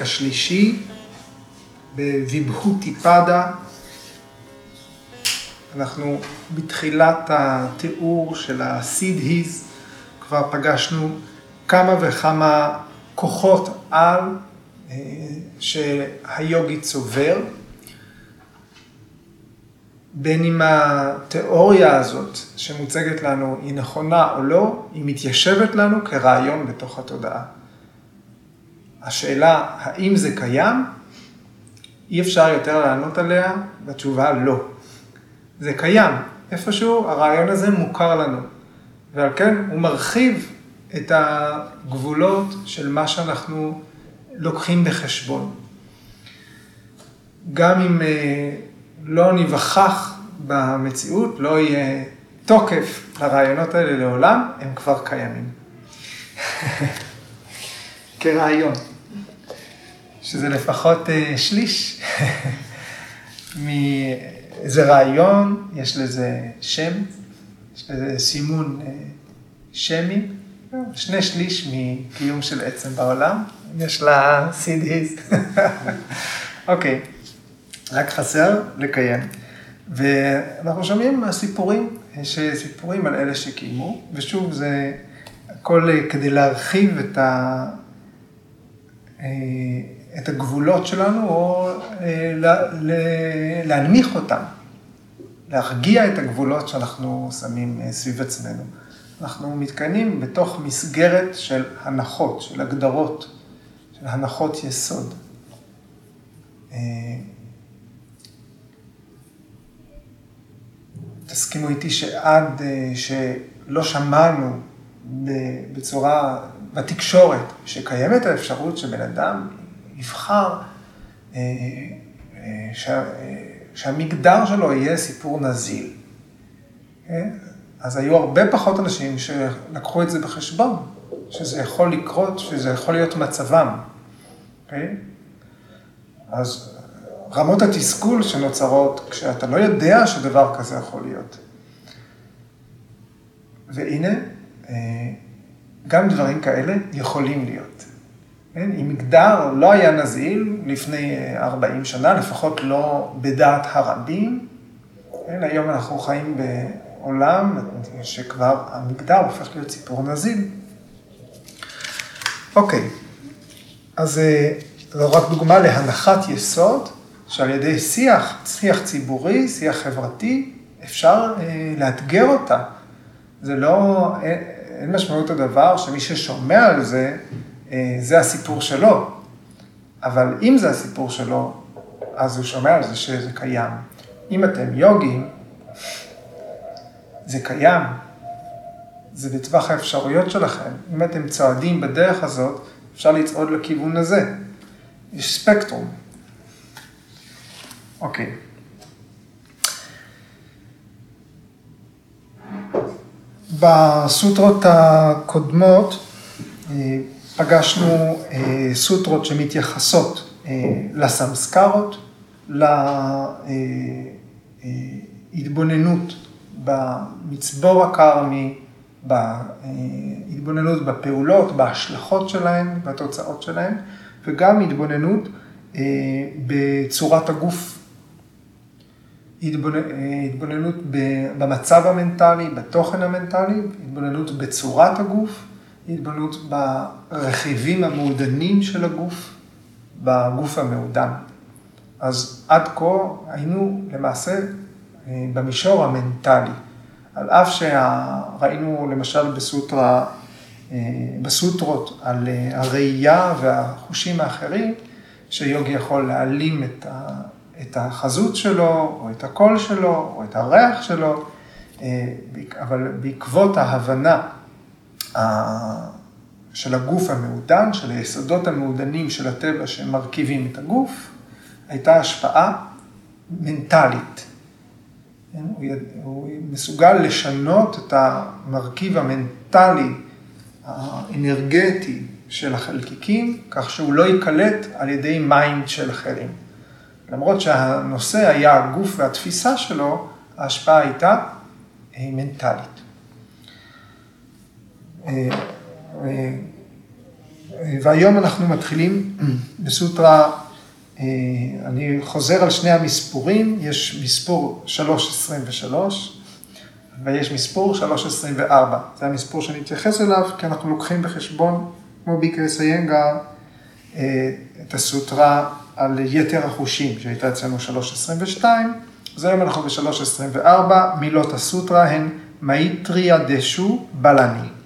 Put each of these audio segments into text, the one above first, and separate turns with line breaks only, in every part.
בפרק השלישי, בוויבהותי פדה. אנחנו בתחילת התיאור של הסיד-היז, כבר פגשנו כמה וכמה כוחות על אה, שהיוגי צובר. בין אם התיאוריה הזאת שמוצגת לנו היא נכונה או לא, היא מתיישבת לנו כרעיון בתוך התודעה. השאלה, האם זה קיים? אי אפשר יותר לענות עליה, והתשובה לא. זה קיים, איפשהו הרעיון הזה מוכר לנו, ועל כן הוא מרחיב את הגבולות של מה שאנחנו לוקחים בחשבון. גם אם אה, לא ניווכח במציאות, לא יהיה תוקף לרעיונות האלה לעולם, הם כבר קיימים. כרעיון, שזה לפחות אה, שליש מאיזה רעיון, יש לזה שם, יש לזה סימון אה, שמי, שני שליש מקיום של עצם בעולם, יש לה סידיס. אוקיי, רק חסר לקיים. ואנחנו שומעים סיפורים, יש סיפורים על אלה שקיימו, ושוב, זה הכל כדי להרחיב את, ה, אה, את הגבולות שלנו, או אה, להנמיך אותם, להרגיע את הגבולות שאנחנו שמים אה, סביב עצמנו. אנחנו מתקיימים בתוך מסגרת של הנחות, של הגדרות, של הנחות יסוד. תסכימו איתי שעד אה, שלא שמענו בצורה, בתקשורת, שקיימת האפשרות שבן אדם יבחר אה, אה, שהמגדר שלו יהיה סיפור נזיל. אז היו הרבה פחות אנשים שלקחו את זה בחשבון, שזה יכול לקרות, שזה יכול להיות מצבם. אוקיי? אז רמות התסכול שנוצרות כשאתה לא יודע שדבר כזה יכול להיות. והנה, אה, גם דברים כאלה יכולים להיות. אם מגדר לא היה נזיל לפני 40 אה, שנה, לפחות לא בדעת הרבים, כן? היום אנחנו חיים בעולם שכבר המגדר הופך להיות סיפור נזיל. אוקיי, אז אה, זו רק דוגמה להנחת יסוד שעל ידי שיח, שיח ציבורי, שיח חברתי, אפשר אה, לאתגר אותה. זה לא, אין, אין משמעות הדבר שמי ששומע על זה, אה, זה הסיפור שלו. אבל אם זה הסיפור שלו, אז הוא שומע על זה שזה קיים. אם אתם יוגים, זה קיים. זה בטווח האפשרויות שלכם. אם אתם צועדים בדרך הזאת, אפשר לצעוד לכיוון הזה. יש ספקטרום. אוקיי. בסוטרות הקודמות אה, פגשנו אה, סוטרות שמתייחסות אה, לסמסקרות, להתבוננות במצבור הכרמי, בהתבוננות בפעולות, בהשלכות שלהן, בתוצאות שלהן, וגם התבוננות בצורת הגוף. התבוננות במצב המנטלי, בתוכן המנטלי, התבוננות בצורת הגוף, התבוננות ברכיבים המעודנים של הגוף, בגוף המעודן. אז עד כה היינו למעשה אה, במישור המנטלי. על אף שראינו למשל בסוטרה, אה, בסוטרות על אה, הראייה והחושים האחרים, שיוגי יכול להעלים את את החזות שלו, או את הקול שלו, או את הריח שלו, אבל בעקבות ההבנה של הגוף המעודן, של היסודות המעודנים של הטבע שמרכיבים את הגוף, הייתה השפעה מנטלית. כן? הוא מסוגל לשנות את המרכיב המנטלי, האנרגטי של החלקיקים, כך שהוא לא ייקלט על ידי mind של אחרים. למרות שהנושא היה הגוף והתפיסה שלו, ההשפעה הייתה אה, מנטלית. אה, אה, והיום אנחנו מתחילים בסוטרה, אה, אני חוזר על שני המספורים, יש מספור 323 ויש מספור 324. זה המספור שאני אתייחס אליו, כי אנחנו לוקחים בחשבון, כמו ביקרס איינגר, אה, את הסוטרה על יתר החושים, שהייתה אצלנו 322, אז היום אנחנו ב-324, מילות הסוטרה הן מאיטריה דשו בלני.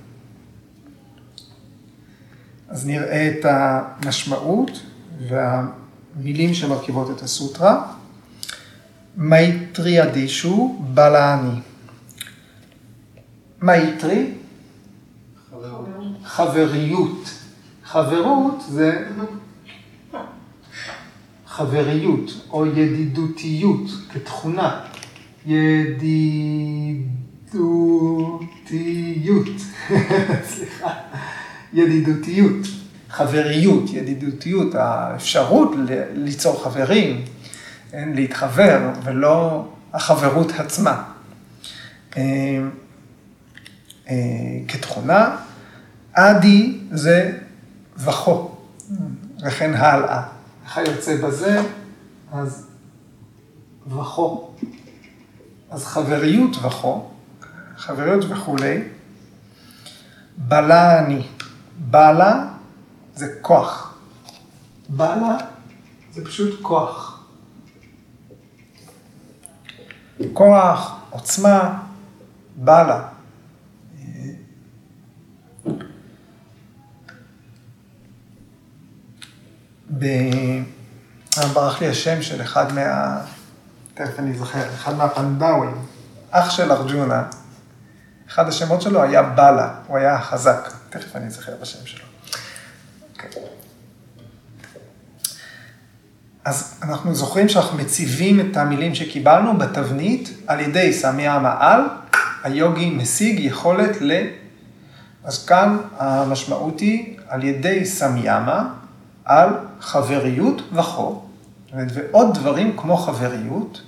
אז נראה את המשמעות והמילים שמרכיבות את הסוטרה. מאיטריה דשו בלני. מאיטרי? חבריות. חברות זה חבריות או ידידותיות כתכונה. ידידותיות. סליחה. ידידותיות. חבריות, ידידותיות, האפשרות ליצור חברים, להתחבר, ולא החברות עצמה. אה, אה, כתכונה, עדי זה וכו, וכן הלאה. יוצא בזה, אז וכו. אז חבריות וכו, חבריות וכולי. בלה אני. בלה זה כוח. בלה זה פשוט כוח. כוח, עוצמה, בלה. ב... ברח לי השם של אחד מה... תכף אני זוכר, אחד מהפנדאווים, אח של ארג'ונה, אחד השמות שלו היה בלה, הוא היה חזק, תכף אני אזכר בשם שלו. אוקיי. אז אנחנו זוכרים שאנחנו מציבים את המילים שקיבלנו בתבנית על ידי סמי המעל, היוגי משיג יכולת ל... אז כאן המשמעות היא על ידי סמיאמה, על חבריות וכו, ועוד דברים כמו חבריות,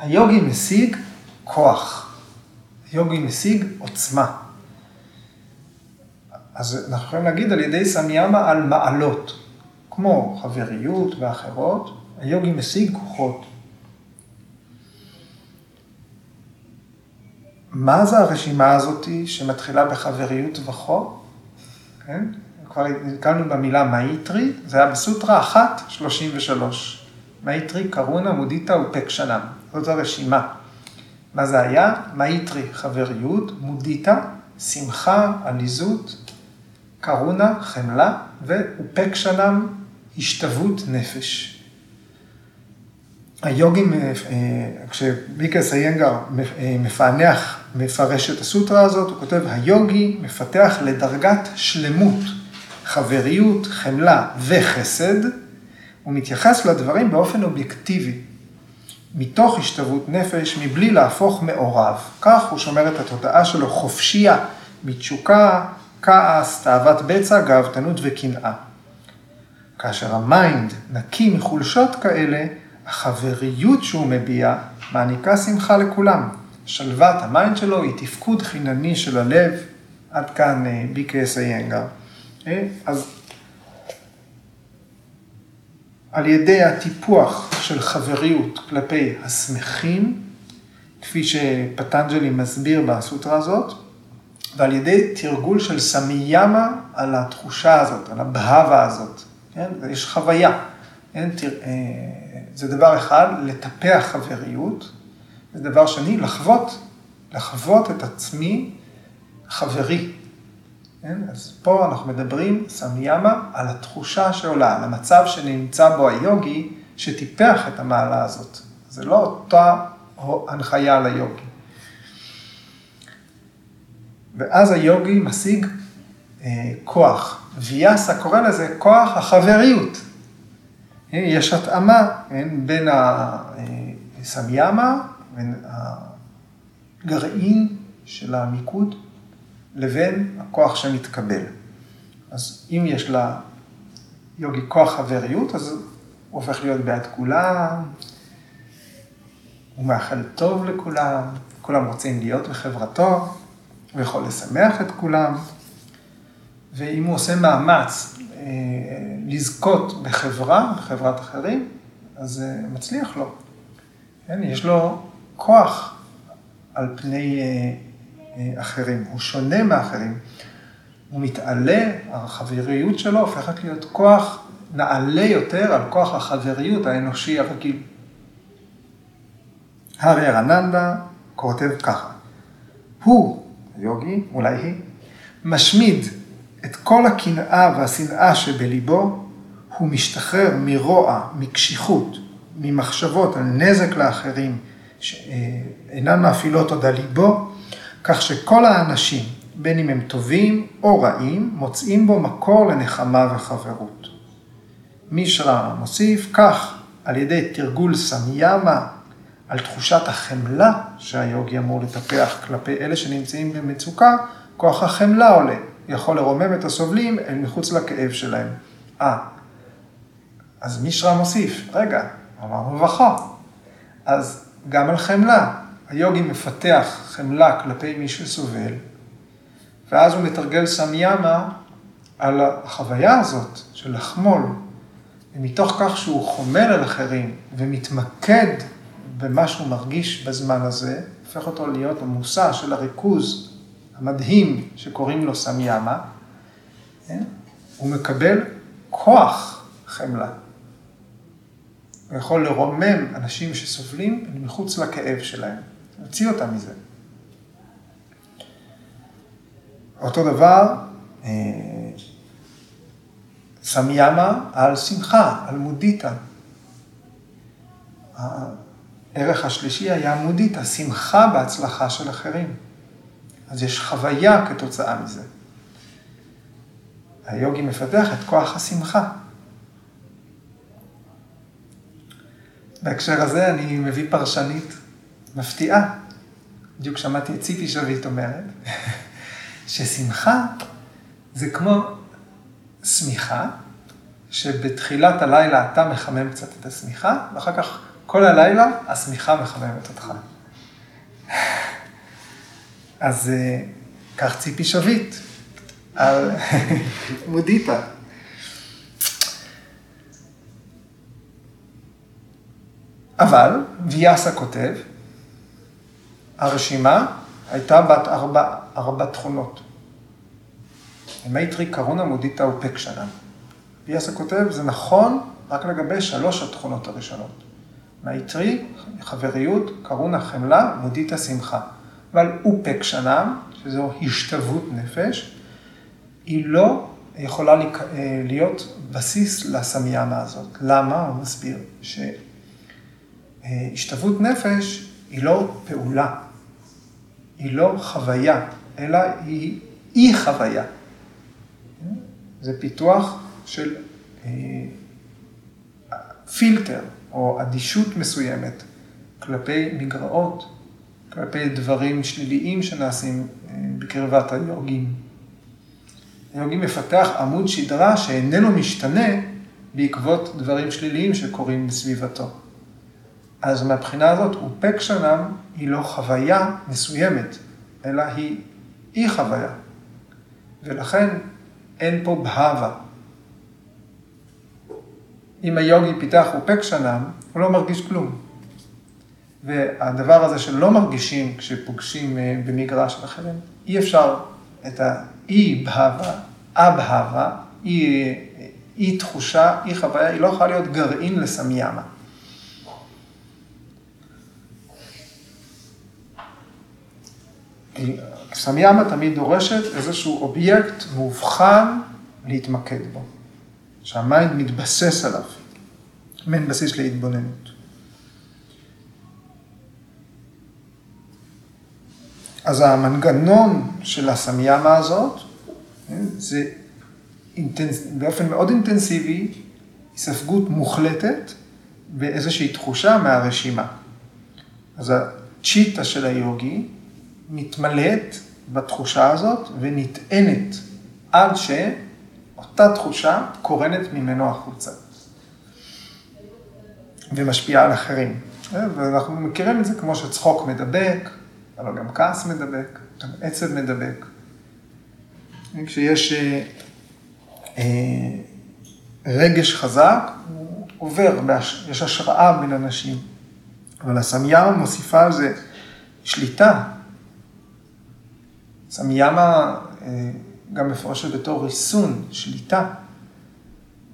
היוגי משיג כוח, היוגי משיג עוצמה. אז אנחנו יכולים להגיד על ידי סמיאמה על מעלות, כמו חבריות ואחרות, היוגי משיג כוחות. מה זה הרשימה הזאת שמתחילה בחבריות וכו? כן? כבר נתקלנו במילה מאיטרי, זה היה בסוטרה 1, 33. מאיטרי, קרונה, מודיטה ופקשנם. זאת הרשימה. מה זה היה? מאיטרי, חבריות, מודיטה, שמחה, עליזות, קרונה, חמלה, ואופקשנם, השתוות נפש. היוגים, אה, כשביקרס איינגר אה, מפענח, מפרש את הסוטרה הזאת, הוא כותב, היוגי מפתח לדרגת שלמות חבריות, חמלה וחסד, הוא מתייחס לדברים באופן אובייקטיבי, מתוך השתוות נפש, מבלי להפוך מעורב. כך הוא שומר את התודעה שלו חופשייה מתשוקה, כעס, תאוות בצע, גאוותנות וקנאה. כאשר ה mind נקי מחולשות כאלה, החבריות שהוא מביע מעניקה שמחה לכולם. שלוות ה mind שלו היא תפקוד חינני של הלב, עד כאן ביקס איינגר. אה, אז על ידי הטיפוח של חבריות כלפי השמחים, כפי שפטנג'לי מסביר בסוטרה הזאת, ועל ידי תרגול של סמיאמה על התחושה הזאת, על הבהבה הזאת. כן? יש חוויה. כן? תר... אה, זה דבר אחד, לטפח חבריות, ודבר שני, לחוות, לחוות את עצמי חברי. כן? אז פה אנחנו מדברים, סמיאמה, על התחושה שעולה, על המצב שנמצא בו היוגי, שטיפח את המעלה הזאת. זה לא אותה הנחיה ליוגי. ואז היוגי משיג אה, כוח. ויאסה קורא לזה כוח החבריות. אה, יש התאמה כן, בין הסמיאמה, אה, בין הגרעין של המיקוד לבין הכוח שמתקבל. אז אם יש לה יוגי כוח חבריות, אז הוא הופך להיות בעד כולם, הוא מאחל טוב לכולם, כולם רוצים להיות בחברתו, הוא יכול לשמח את כולם, ואם הוא עושה מאמץ אה, לזכות בחברה, בחברת אחרים, אז אה, מצליח לו. כן, יש לו כוח על פני אחרים, הוא שונה מאחרים. הוא מתעלה, החבריות שלו הופכת להיות כוח נעלה יותר על כוח החבריות האנושי הרגיל. הארי ארננדה כותב ככה, הוא, היוגי, אולי היא, משמיד את כל הקנאה והשנאה שבליבו, הוא משתחרר מרוע, מקשיחות, ממחשבות על נזק לאחרים שאינן מאפילות עוד על ליבו, כך שכל האנשים, בין אם הם טובים או רעים, מוצאים בו מקור לנחמה וחברות. מישרא מוסיף כך, על ידי תרגול סמיאמה, על תחושת החמלה שהיוגי אמור לטפח כלפי אלה שנמצאים במצוקה, כוח החמלה עולה, יכול לרומם את הסובלים אל מחוץ לכאב שלהם. אה, אז מישרא מוסיף, רגע, אמרנו רווחה. אז גם על חמלה, היוגי מפתח חמלה כלפי מי שסובל, ואז הוא מתרגל סמיאמה על החוויה הזאת של לחמול, ומתוך כך שהוא חומל על אחרים ומתמקד במה שהוא מרגיש בזמן הזה, הופך אותו להיות המושא של הריכוז המדהים שקוראים לו סמיאמה, כן? הוא מקבל כוח חמלה. הוא יכול לרומם אנשים שסובלים מחוץ לכאב שלהם, להוציא אותם מזה. אותו דבר, אה, סמיאמה על שמחה, על מודיטה. הערך השלישי היה מודיטה, שמחה בהצלחה של אחרים. אז יש חוויה כתוצאה מזה. היוגי מפתח את כוח השמחה. בהקשר הזה אני מביא פרשנית מפתיעה. בדיוק שמעתי את ציפי שביט אומרת, ששמחה זה כמו שמיכה, שבתחילת הלילה אתה מחמם קצת את השמיכה, ואחר כך כל הלילה השמיכה מחממת אותך. אז אה, קח ציפי שביט על מודיטה. אבל, ויאסה כותב, הרשימה הייתה בת ארבע, ארבע תכונות. מייטרי קרונה מודיטה אופקשנה. ויאסה כותב, זה נכון רק לגבי שלוש התכונות הראשונות. מייטרי, חבריות, קרונה חמלה, מודיטה שמחה. אבל אופקשנה, שזו השתוות נפש, היא לא יכולה להיות בסיס לסמיאנה הזאת. למה? הוא מסביר שהשתוות נפש היא לא פעולה, היא לא חוויה, אלא היא אי חוויה. זה פיתוח של אה, פילטר או אדישות מסוימת כלפי מגרעות, כלפי דברים שליליים שנעשים אה, בקרבת היוגים. היוגים מפתח עמוד שדרה שאיננו משתנה בעקבות דברים שליליים שקורים בסביבתו. אז מהבחינה הזאת, אופק שנם היא לא חוויה מסוימת, אלא היא אי חוויה. ולכן אין פה בהבה. אם היוגי פיתח אופק שנם, הוא לא מרגיש כלום. והדבר הזה שלא מרגישים כשפוגשים אה, במגרש אחרים, אי אפשר את האי בהבה, אבהבה, אי, אי תחושה, אי חוויה, היא לא יכולה להיות גרעין לסמיאמה. סמיאמה תמיד דורשת איזשהו אובייקט מאובחן להתמקד בו, שה mind מתבסס עליו, מעין בסיס להתבוננות. אז המנגנון של הסמיאמה הזאת, זה אינטנס... באופן מאוד אינטנסיבי, היספגות מוחלטת באיזושהי תחושה מהרשימה. אז הצ'יטה של היוגי מתמלאת בתחושה הזאת ונטענת עד שאותה תחושה קורנת ממנו החוצה ומשפיעה על אחרים. ואנחנו מכירים את זה כמו שצחוק מדבק, אבל גם כעס מדבק, גם עצב מדבק. כשיש אה, רגש חזק, הוא עובר, יש השראה בין אנשים. אבל הסמיאמה מוסיפה על זה שליטה. סמיאמה גם מפורשת בתור ריסון, שליטה.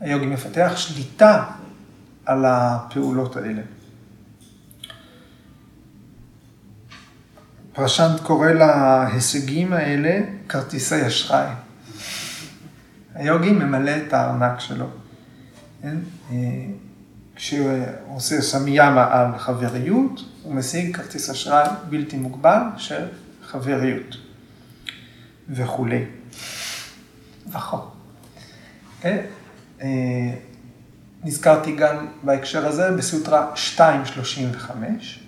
היוגי מפתח שליטה על הפעולות האלה. פרשנט קורא להישגים האלה כרטיסי אשראי. היוגי ממלא את הארנק שלו. כן? אה, כשהוא עושה סמיאמה על חבריות, הוא משיג כרטיס אשראי בלתי מוגבל של חבריות וכולי. נכון. כן? אה, נזכרתי גם בהקשר הזה בסוטרה 235,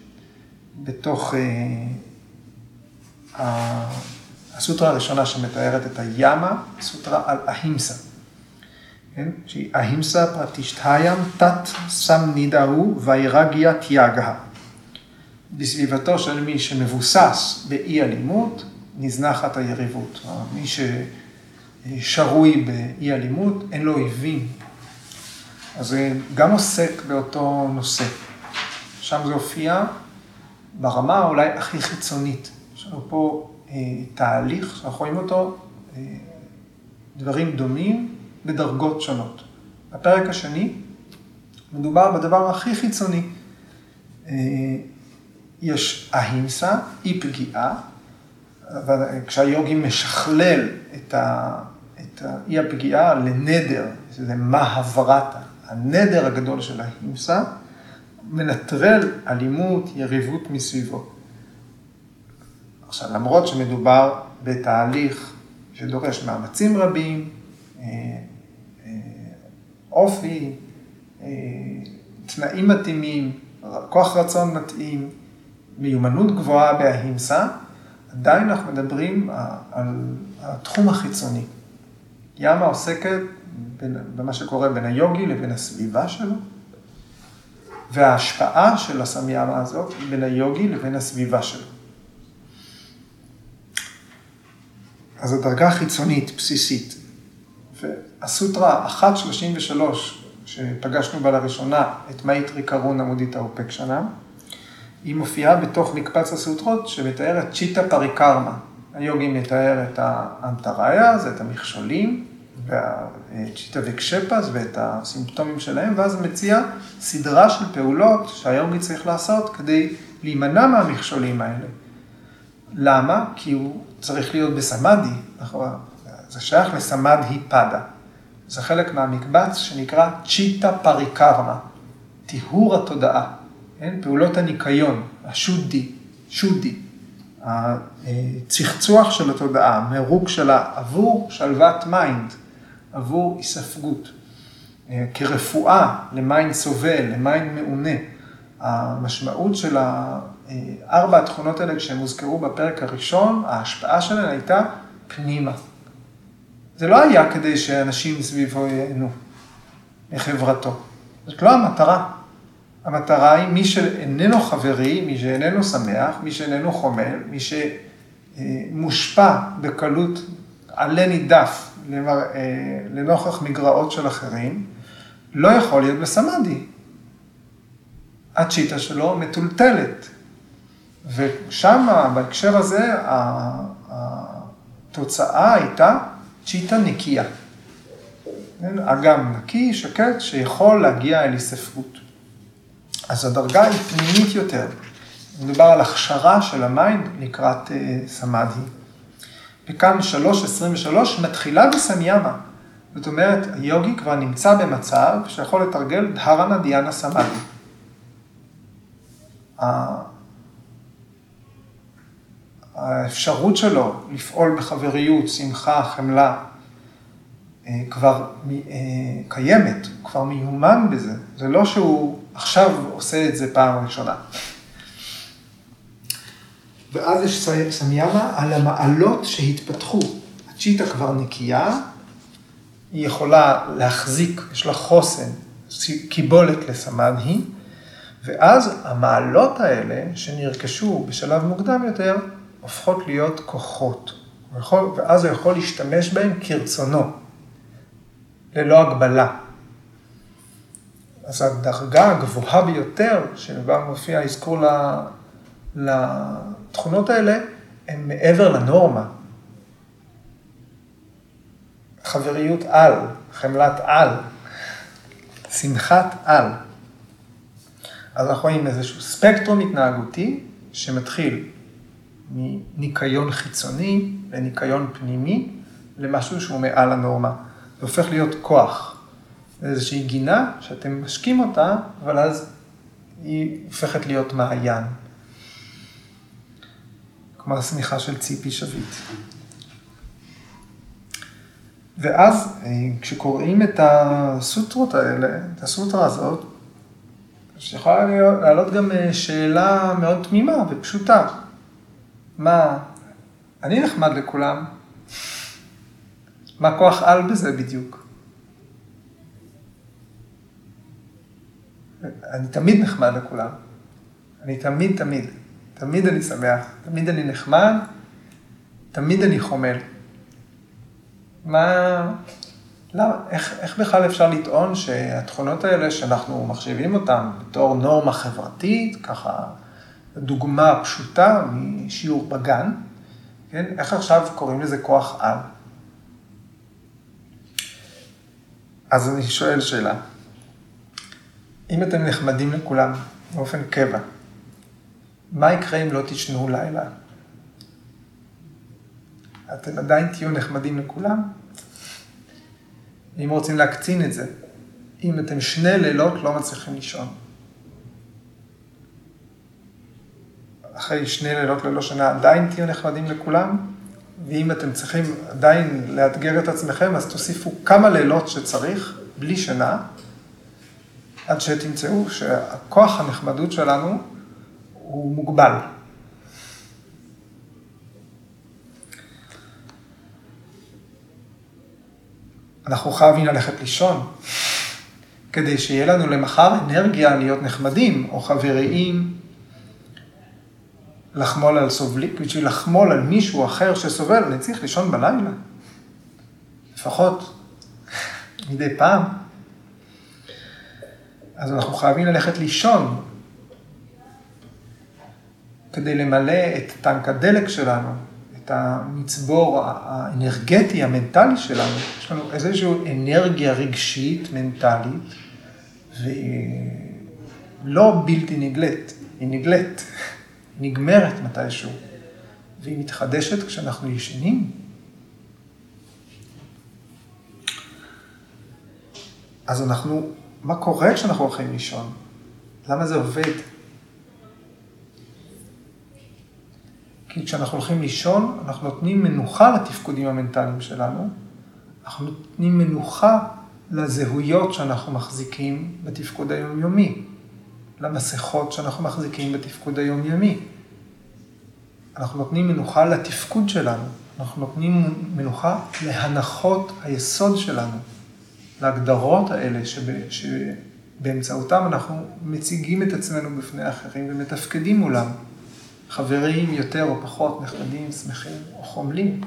בתוך אה, הסוטרה הראשונה שמתארת את הימה, סוטרה על אהימסה. כן? שהיא אהימסה פרטישטהיים תת סם נידהו ויירגיה תיאגה. בסביבתו של מי שמבוסס באי אלימות, נזנחת היריבות. מי ששרוי באי אלימות, אין לו אויבים. אז זה גם עוסק באותו נושא. שם זה הופיע ברמה אולי הכי חיצונית. יש לנו פה אה, תהליך שאנחנו רואים אותו, אה, דברים דומים בדרגות שונות. בפרק השני מדובר בדבר הכי חיצוני. אה, יש אהימסה, אי פגיעה, כשהיוגי משכלל את, ה, את אי הפגיעה לנדר, שזה מהברתה, הנדר הגדול של ההימסה, מנטרל אלימות, יריבות מסביבו. עכשיו, למרות שמדובר בתהליך שדורש מאמצים רבים, אה, אה, אופי, אה, תנאים מתאימים, כוח רצון מתאים, מיומנות גבוהה בהימסה, עדיין אנחנו מדברים על התחום החיצוני. ימה עוסקת במה שקורה בין היוגי לבין הסביבה שלו, וההשפעה של הסמיאמה הזאת בין היוגי לבין הסביבה שלו. אז הדרגה החיצונית, בסיסית, והסוטרה 1.33, שפגשנו בה לראשונה את מייטרי קרונה מודיטה אופקשנה, היא מופיעה בתוך מקבץ הסוטרות שמתאר את צ'יטה פריקרמה. היוגי מתאר את האנטראיהז, את המכשולים, והצ'יטה ויקשפס ואת הסימפטומים שלהם, ואז מציע סדרה של פעולות שהיוגי צריך לעשות כדי להימנע מהמכשולים האלה. למה? כי הוא צריך להיות בסמאדי, נכון? זה שייך לסמאדי פדה. זה חלק מהמקבץ שנקרא צ'יטה פריקרמה, טיהור התודעה, כן? פעולות הניקיון, השודי, שודי, הצחצוח של התודעה, מירוג שלה עבור שלוות mind, עבור היספגות. כרפואה ל mind סובל, ל mind מעונה. המשמעות של ארבע התכונות האלה, כשהן הוזכרו בפרק הראשון, ההשפעה שלהן הייתה פנימה. זה לא היה כדי שאנשים סביבו ייהנו מחברתו. זאת לא המטרה. המטרה היא מי שאיננו חברי, מי שאיננו שמח, מי שאיננו חומל, מי שמושפע בקלות עלה נידף לנוכח מגרעות של אחרים, לא יכול להיות בסמאדי. הצ'יטה שלו מטולטלת. ושם, בהקשר הזה, התוצאה הייתה צ'יטה נקייה. כן? אגם נקי, שקט, שיכול להגיע אל היספגות. אז הדרגה היא פנימית יותר. מדובר על הכשרה של ה mind לקראת אה, סמאדי. וכאן 3.23 מתחילה בסמיאמה. זאת אומרת, היוגי כבר נמצא במצב שיכול לתרגל דהרנה דיאנה סמאדי. האפשרות שלו לפעול בחבריות, שמחה, חמלה, אה, כבר אה, קיימת, כבר מיומן בזה. זה לא שהוא עכשיו עושה את זה פעם ראשונה. ואז יש סמיאמה על המעלות שהתפתחו. הצ'יטה כבר נקייה, היא יכולה להחזיק, יש לה חוסן, קיבולת לסמדהי, ואז המעלות האלה שנרכשו בשלב מוקדם יותר, הופכות להיות כוחות. ואז הוא יכול להשתמש בהם כרצונו. ללא הגבלה. אז הדרגה הגבוהה ביותר, שבה מופיע האזכור לתכונות האלה, הן מעבר לנורמה. חבריות על, חמלת על, שמחת על. אז אנחנו רואים איזשהו ספקטרום התנהגותי שמתחיל מניקיון חיצוני לניקיון פנימי למשהו שהוא מעל הנורמה. זה הופך להיות כוח. איזושהי גינה שאתם משקים אותה, אבל אז היא הופכת להיות מעיין. כמו השמיכה של ציפי שביט. ואז כשקוראים את הסוטרות האלה, את הסוטרה הזאת, שיכולה לעלות גם שאלה מאוד תמימה ופשוטה. מה, אני נחמד לכולם, מה כוח על בזה בדיוק? אני תמיד נחמד לכולם. אני תמיד, תמיד, תמיד אני שמח, תמיד אני נחמד, תמיד אני חומל. מה, למה, איך, איך בכלל אפשר לטעון שהתכונות האלה שאנחנו מחשיבים אותן בתור נורמה חברתית, ככה דוגמה פשוטה משיעור בגן, כן, איך עכשיו קוראים לזה כוח על? אז אני שואל שאלה, אם אתם נחמדים לכולם באופן קבע, מה יקרה אם לא תשנו לילה? אתם עדיין תהיו נחמדים לכולם? אם רוצים להקצין את זה, אם אתם שני לילות לא מצליחים לישון. אחרי שני לילות ללא שינה עדיין תהיו נחמדים לכולם, ואם אתם צריכים עדיין לאתגר את עצמכם, אז תוסיפו כמה לילות שצריך, בלי שינה, עד שתמצאו שהכוח הנחמדות שלנו הוא מוגבל. אנחנו חייבים ללכת לישון, כדי שיהיה לנו למחר אנרגיה להיות נחמדים או חבריים, לחמול על סובלים, בשביל לחמול על מישהו אחר שסובל, אני צריך לישון בלילה. לפחות מדי פעם. אז אנחנו חייבים ללכת לישון כדי למלא את טנק הדלק שלנו, את המצבור האנרגטי, המנטלי שלנו. יש לנו איזושהי אנרגיה רגשית, מנטלית, ולא בלתי נגלית, היא נגלית, נגמרת מתישהו, והיא מתחדשת כשאנחנו ישנים. אז אנחנו, מה קורה כשאנחנו הולכים לישון? למה זה עובד? כי כשאנחנו הולכים לישון, אנחנו נותנים מנוחה לתפקודים המנטליים שלנו, אנחנו נותנים מנוחה לזהויות שאנחנו מחזיקים בתפקוד היומיומי, למסכות שאנחנו מחזיקים בתפקוד היומיומי. אנחנו נותנים מנוחה לתפקוד שלנו, אנחנו נותנים מנוחה להנחות היסוד שלנו, להגדרות האלה שב, שבאמצעותם אנחנו מציגים את עצמנו בפני האחרים ומתפקדים מולם. חברים יותר או פחות נחמדים, שמחים או חומלים.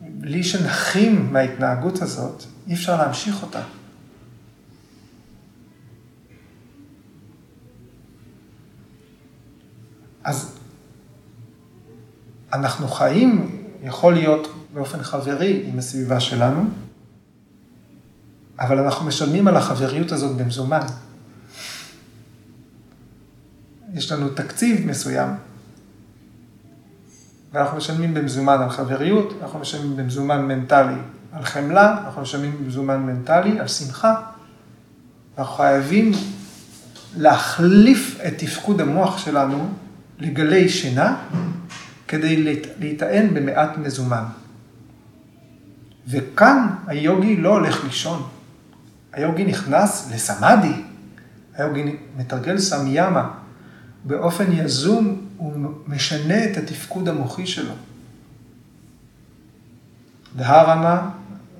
בלי שנחים מההתנהגות הזאת, אי אפשר להמשיך אותה. אז אנחנו חיים, יכול להיות באופן חברי עם הסביבה שלנו, אבל אנחנו משלמים על החבריות הזאת במזומן. יש לנו תקציב מסוים, ואנחנו משלמים במזומן על חבריות, אנחנו משלמים במזומן מנטלי על חמלה, אנחנו משלמים במזומן מנטלי על שמחה. אנחנו חייבים להחליף את תפקוד המוח שלנו לגלי שינה, כדי להיטען במעט מזומן. וכאן היוגי לא הולך לישון. היוגי נכנס לסמאדי, היוגי מתרגל סמיאמה, באופן יזום הוא משנה את התפקוד המוחי שלו. דהרנה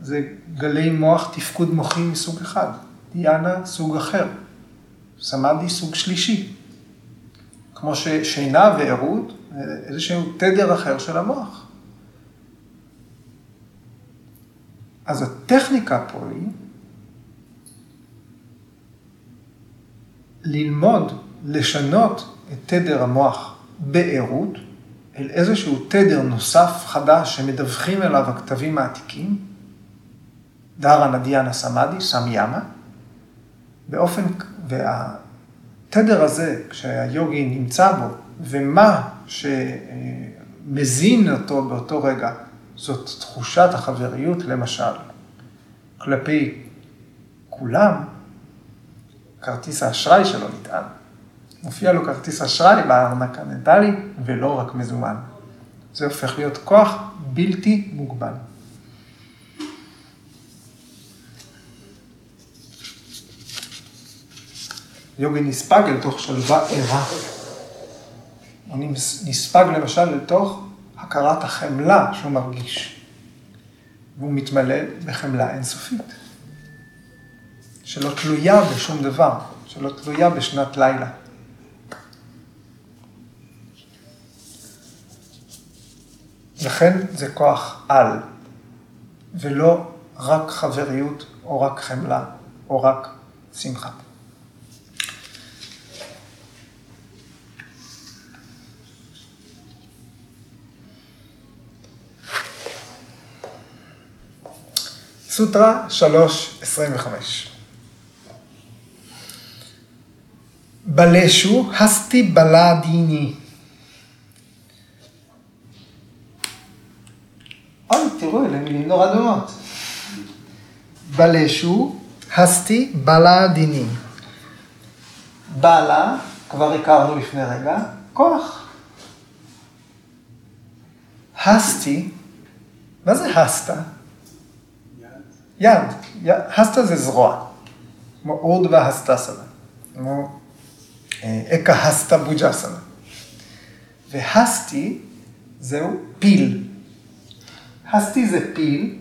זה גלי מוח תפקוד מוחי מסוג אחד, דיאנה סוג אחר, סמאדי סוג שלישי. כמו ששינה וערות, איזשהו תדר אחר של המוח. אז הטכניקה פה היא ללמוד, לשנות את תדר המוח בערות אל איזשהו תדר נוסף, חדש, שמדווחים אליו הכתבים העתיקים, דארה נדיאנה סמאדי, סמיאמה, באופן, והתדר הזה, כשהיוגי נמצא בו, ומה שמזין אותו באותו רגע, זאת תחושת החבריות, למשל, כלפי כולם, כרטיס האשראי שלו נטען. מופיע לו כרטיס אשראי בארנק המנטלי, ולא רק מזומן. זה הופך להיות כוח בלתי מוגבל. יוגי נספג אל תוך שלווה ערה. הוא נספג למשל לתוך הכרת החמלה שהוא מרגיש. והוא מתמלא בחמלה אינסופית, שלא תלויה בשום דבר, שלא תלויה בשנת לילה. לכן זה כוח על, ולא רק חבריות, או רק חמלה, או רק שמחה. סוטרה 3.25 בלשו הסטי בלדיני אוי, תראו, אלה מילים נורא דומות. בלשו, הסטי, בלה דיני. בלה, כבר הכרנו לפני רגע, כוח. הסטי, מה זה הסטה? יד. הסטה זה זרוע. כמו אורדווה הסטסנה. כמו אה, אקה הסטה בוג'סנה. והסטי זהו פיל. הסטי זה פיל,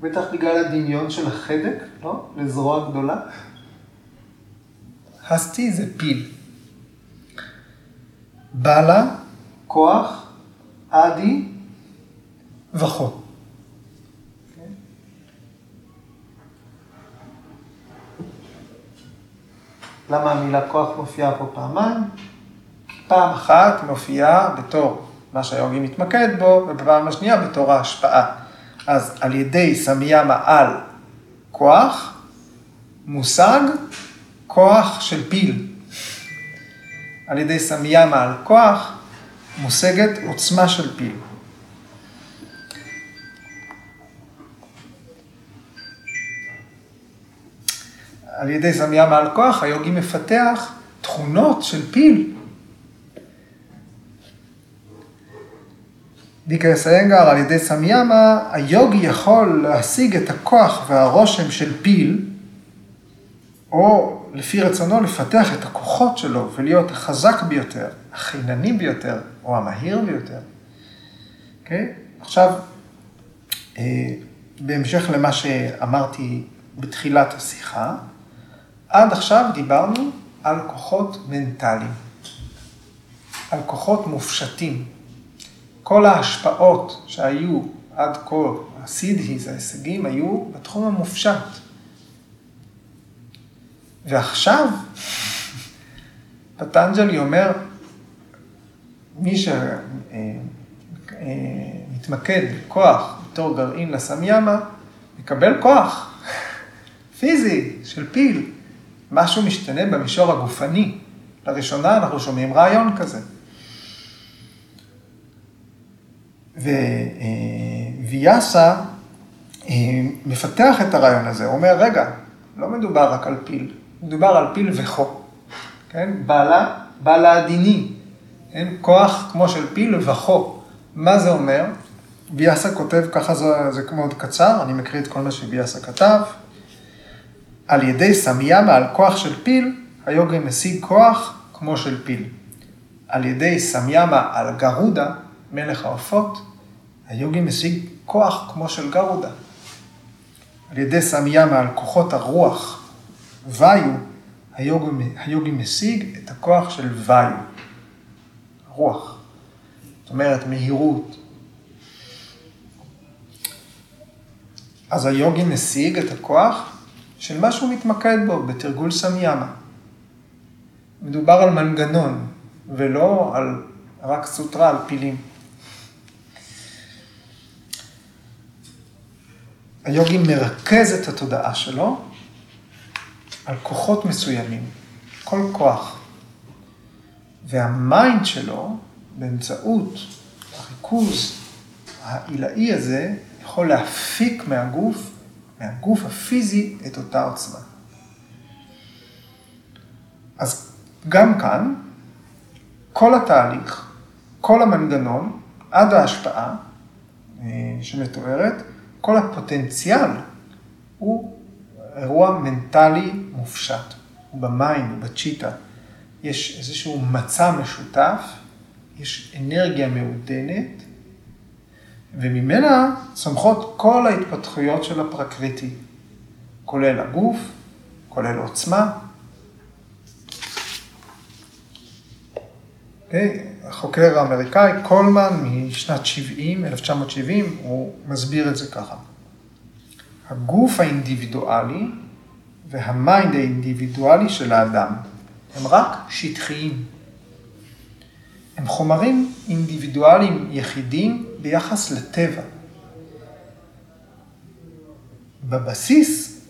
בטח בגלל הדמיון של החדק, לא? לזרוע גדולה. הסטי זה פיל. בלה, כוח, אדי, וכו. למה המילה כוח מופיעה פה פעמיים? פעם אחת מופיעה בתור מה שהיוגי מתמקד בו, ובפעם השנייה בתור ההשפעה. אז על ידי סמיאמה על כוח, מושג כוח של פיל. על ידי סמיאמה על כוח, מושגת עוצמה של פיל. על ידי סמיאמה על כוח, היוגי מפתח תכונות של פיל. דיקרס האנגר על ידי סמיאמה, היוגי יכול להשיג את הכוח והרושם של פיל, או לפי רצונו לפתח את הכוחות שלו ולהיות החזק ביותר, החינני ביותר, או המהיר ביותר. Okay? אוקיי? עכשיו, אה, בהמשך למה שאמרתי בתחילת השיחה, עד עכשיו דיברנו על כוחות מנטליים, על כוחות מופשטים. כל ההשפעות שהיו עד כה, הסידהיז, ההישגים, היו בתחום המופשט. ועכשיו, פטנג'לי אומר, מי שמתמקד בכוח בתור גרעין לסמיאמה, מקבל כוח פיזי של פיל. משהו משתנה במישור הגופני. לראשונה אנחנו שומעים רעיון כזה. וויאסה אה, מפתח את הרעיון הזה, הוא אומר, רגע, לא מדובר רק על פיל, מדובר על פיל וכו, כן? בעלה, בעלה הדיני, כן? כוח כמו של פיל וכו. מה זה אומר? ויאסה כותב, ככה זה, זה מאוד קצר, אני מקריא את כל מה שוויאסה כתב. על ידי סמיאמה, על כוח של פיל, היוגי משיג כוח כמו של פיל. על ידי סמיאמה על גרודה, מלך העופות, היוגי משיג כוח כמו של גרודה. על ידי סמיאמה על כוחות הרוח, ויו, היוגי, היוגי משיג את הכוח של ויו, רוח. זאת אומרת, מהירות. אז היוגי משיג את הכוח של מה שהוא מתמקד בו בתרגול סמיאמה. מדובר על מנגנון, ולא על רק סוטרה, על פילים. היוגי מרכז את התודעה שלו על כוחות מסוימים, כל כוח. והמיינד שלו, באמצעות הריכוז העילאי הזה, יכול להפיק מהגוף, מהגוף הפיזי, את אותה עוצמה. אז גם כאן, כל התהליך, כל המנגנון, עד ההשפעה אה, שמתוארת, כל הפוטנציאל הוא אירוע מנטלי מופשט. הוא במים, הוא בצ'יטה. יש איזשהו מצע משותף, יש אנרגיה מעודנת, וממנה צומחות כל ההתפתחויות של הפרקריטי, כולל הגוף, כולל עוצמה. Okay? החוקר האמריקאי קולמן משנת 70, 1970, הוא מסביר את זה ככה. הגוף האינדיבידואלי והמיינד האינדיבידואלי של האדם הם רק שטחיים. הם חומרים אינדיבידואליים יחידים ביחס לטבע. בבסיס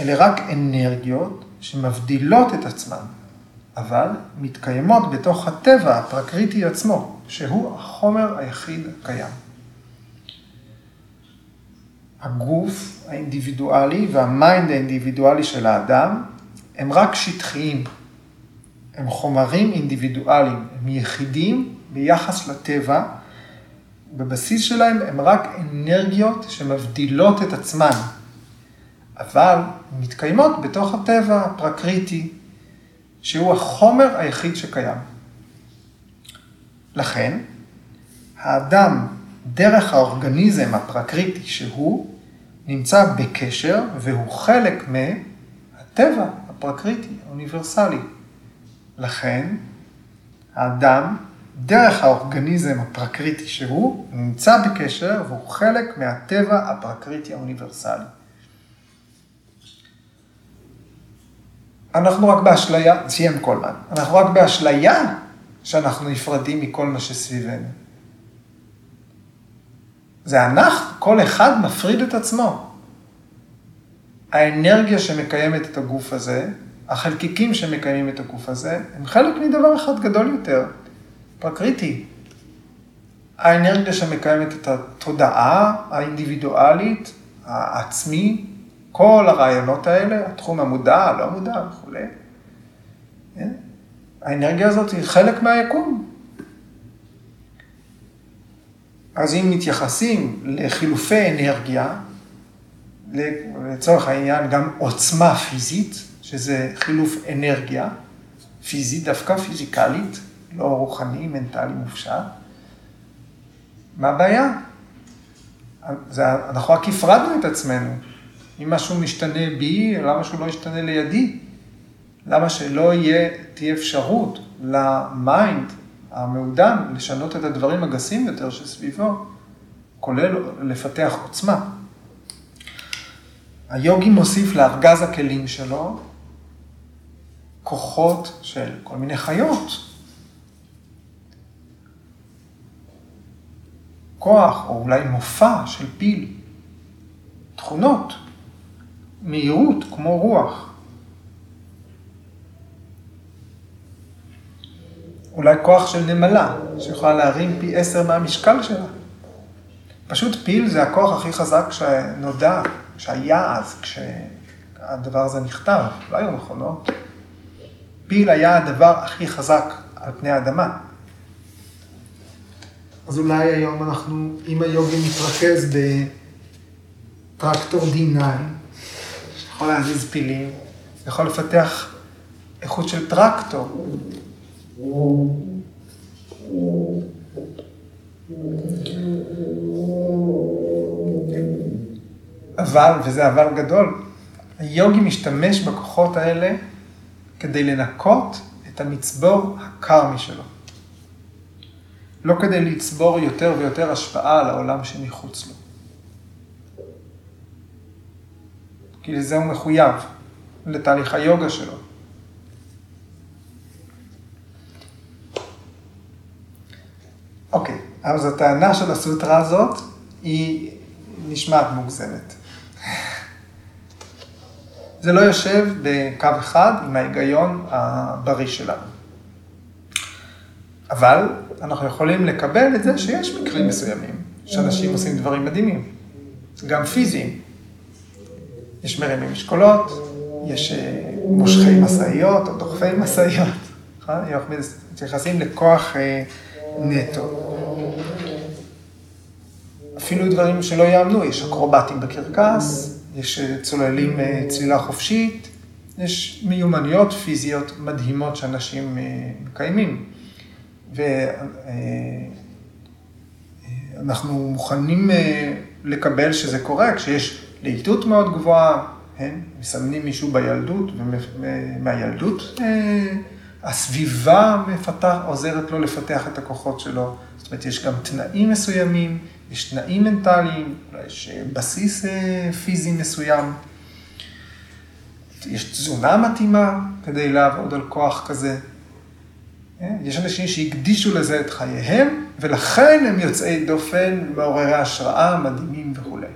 אלה רק אנרגיות שמבדילות את עצמן, אבל מתקיימות בתוך הטבע הפרקריטי עצמו, שהוא החומר היחיד הקיים. הגוף האינדיבידואלי וה mind האינדיבידואלי של האדם הם רק שטחיים. הם חומרים אינדיבידואליים, הם יחידים ביחס לטבע. בבסיס שלהם הם רק אנרגיות שמבדילות את עצמן, אבל מתקיימות בתוך הטבע הפרקריטי, שהוא החומר היחיד שקיים. לכן, האדם, דרך האורגניזם הפרקריטי שהוא, נמצא בקשר והוא חלק מהטבע הפרקריטי, האוניברסלי. לכן, האדם, דרך האורגניזם הפרקריטי שהוא, נמצא בקשר והוא חלק מהטבע הפרקריטי האוניברסלי. אנחנו רק באשליה, סיים קולמן, אנחנו רק באשליה שאנחנו נפרדים מכל מה שסביבנו. זה אנחנו, כל אחד מפריד את עצמו. האנרגיה שמקיימת את הגוף הזה, החלקיקים שמקיימים את הגוף הזה, הם חלק מדבר אחד גדול יותר, פרקריטי. האנרגיה שמקיימת את התודעה האינדיבידואלית, העצמי, כל הרעיונות האלה, התחום המודע, הלא מודע וכולי. כן? האנרגיה הזאת היא חלק מהיקום. אז אם מתייחסים לחילופי אנרגיה, לצורך העניין גם עוצמה פיזית, שזה חילוף אנרגיה, פיזית, דווקא פיזיקלית, לא רוחני, מנטלי, מופשט, מה הבעיה? זה, אנחנו רק הפרדנו את עצמנו. אם משהו משתנה בי, למה שהוא לא ישתנה לידי? למה שלא יהיה, תהיה אפשרות ל mind המעודן לשנות את הדברים הגסים יותר שסביבו, כולל לפתח עוצמה. היוגי מוסיף לארגז הכלים שלו כוחות של כל מיני חיות. כוח, או אולי מופע של פיל. תכונות, מהירות כמו רוח. אולי כוח של נמלה, שיכולה להרים פי עשר מהמשקל שלה. פשוט פיל זה הכוח הכי חזק שנודע, שהיה אז, כשהדבר הזה נכתב, לא היו מכונות. פיל היה הדבר הכי חזק על פני האדמה. אז אולי היום אנחנו, אם היוגי מתרכז בטרקטור D9, שיכול להזיז פילים, יכול לפתח איכות של טרקטור. אבל, וזה אבל גדול, היוגי משתמש בכוחות האלה כדי לנקות את המצבור הקרמי שלו. לא כדי לצבור יותר ויותר השפעה על העולם שמחוץ לו. כי לזה הוא מחויב, לתהליך היוגה שלו. אוקיי, אז הטענה של הסוטרה הזאת היא נשמעת מוגזמת. זה לא יושב בקו אחד עם ההיגיון הבריא שלנו. אבל אנחנו יכולים לקבל את זה שיש מקרים מסוימים שאנשים עושים דברים מדהימים, גם פיזיים. יש מרימים משקולות, יש אה, מושכי משאיות או דוחפי משאיות, נכון? אנחנו מתייחסים לכוח אה, נטו. אפילו דברים שלא יאמנו, יש אקרובטים בקרקס, יש אה, צוללים צלילה חופשית, יש מיומנויות פיזיות מדהימות שאנשים מקיימים. ואנחנו מוכנים לקבל שזה קורה כשיש להיטות מאוד גבוהה, כן? מסמנים מישהו בילדות, ומהילדות אה, הסביבה מפתח, עוזרת לו לפתח את הכוחות שלו. זאת אומרת, יש גם תנאים מסוימים, יש תנאים מנטליים, יש אה, בסיס אה, פיזי מסוים. יש תזונה מתאימה כדי לעבוד על כוח כזה. יש אנשים שהקדישו לזה את חייהם, ולכן הם יוצאי דופן, מעוררי השראה, מדהימים וכולי.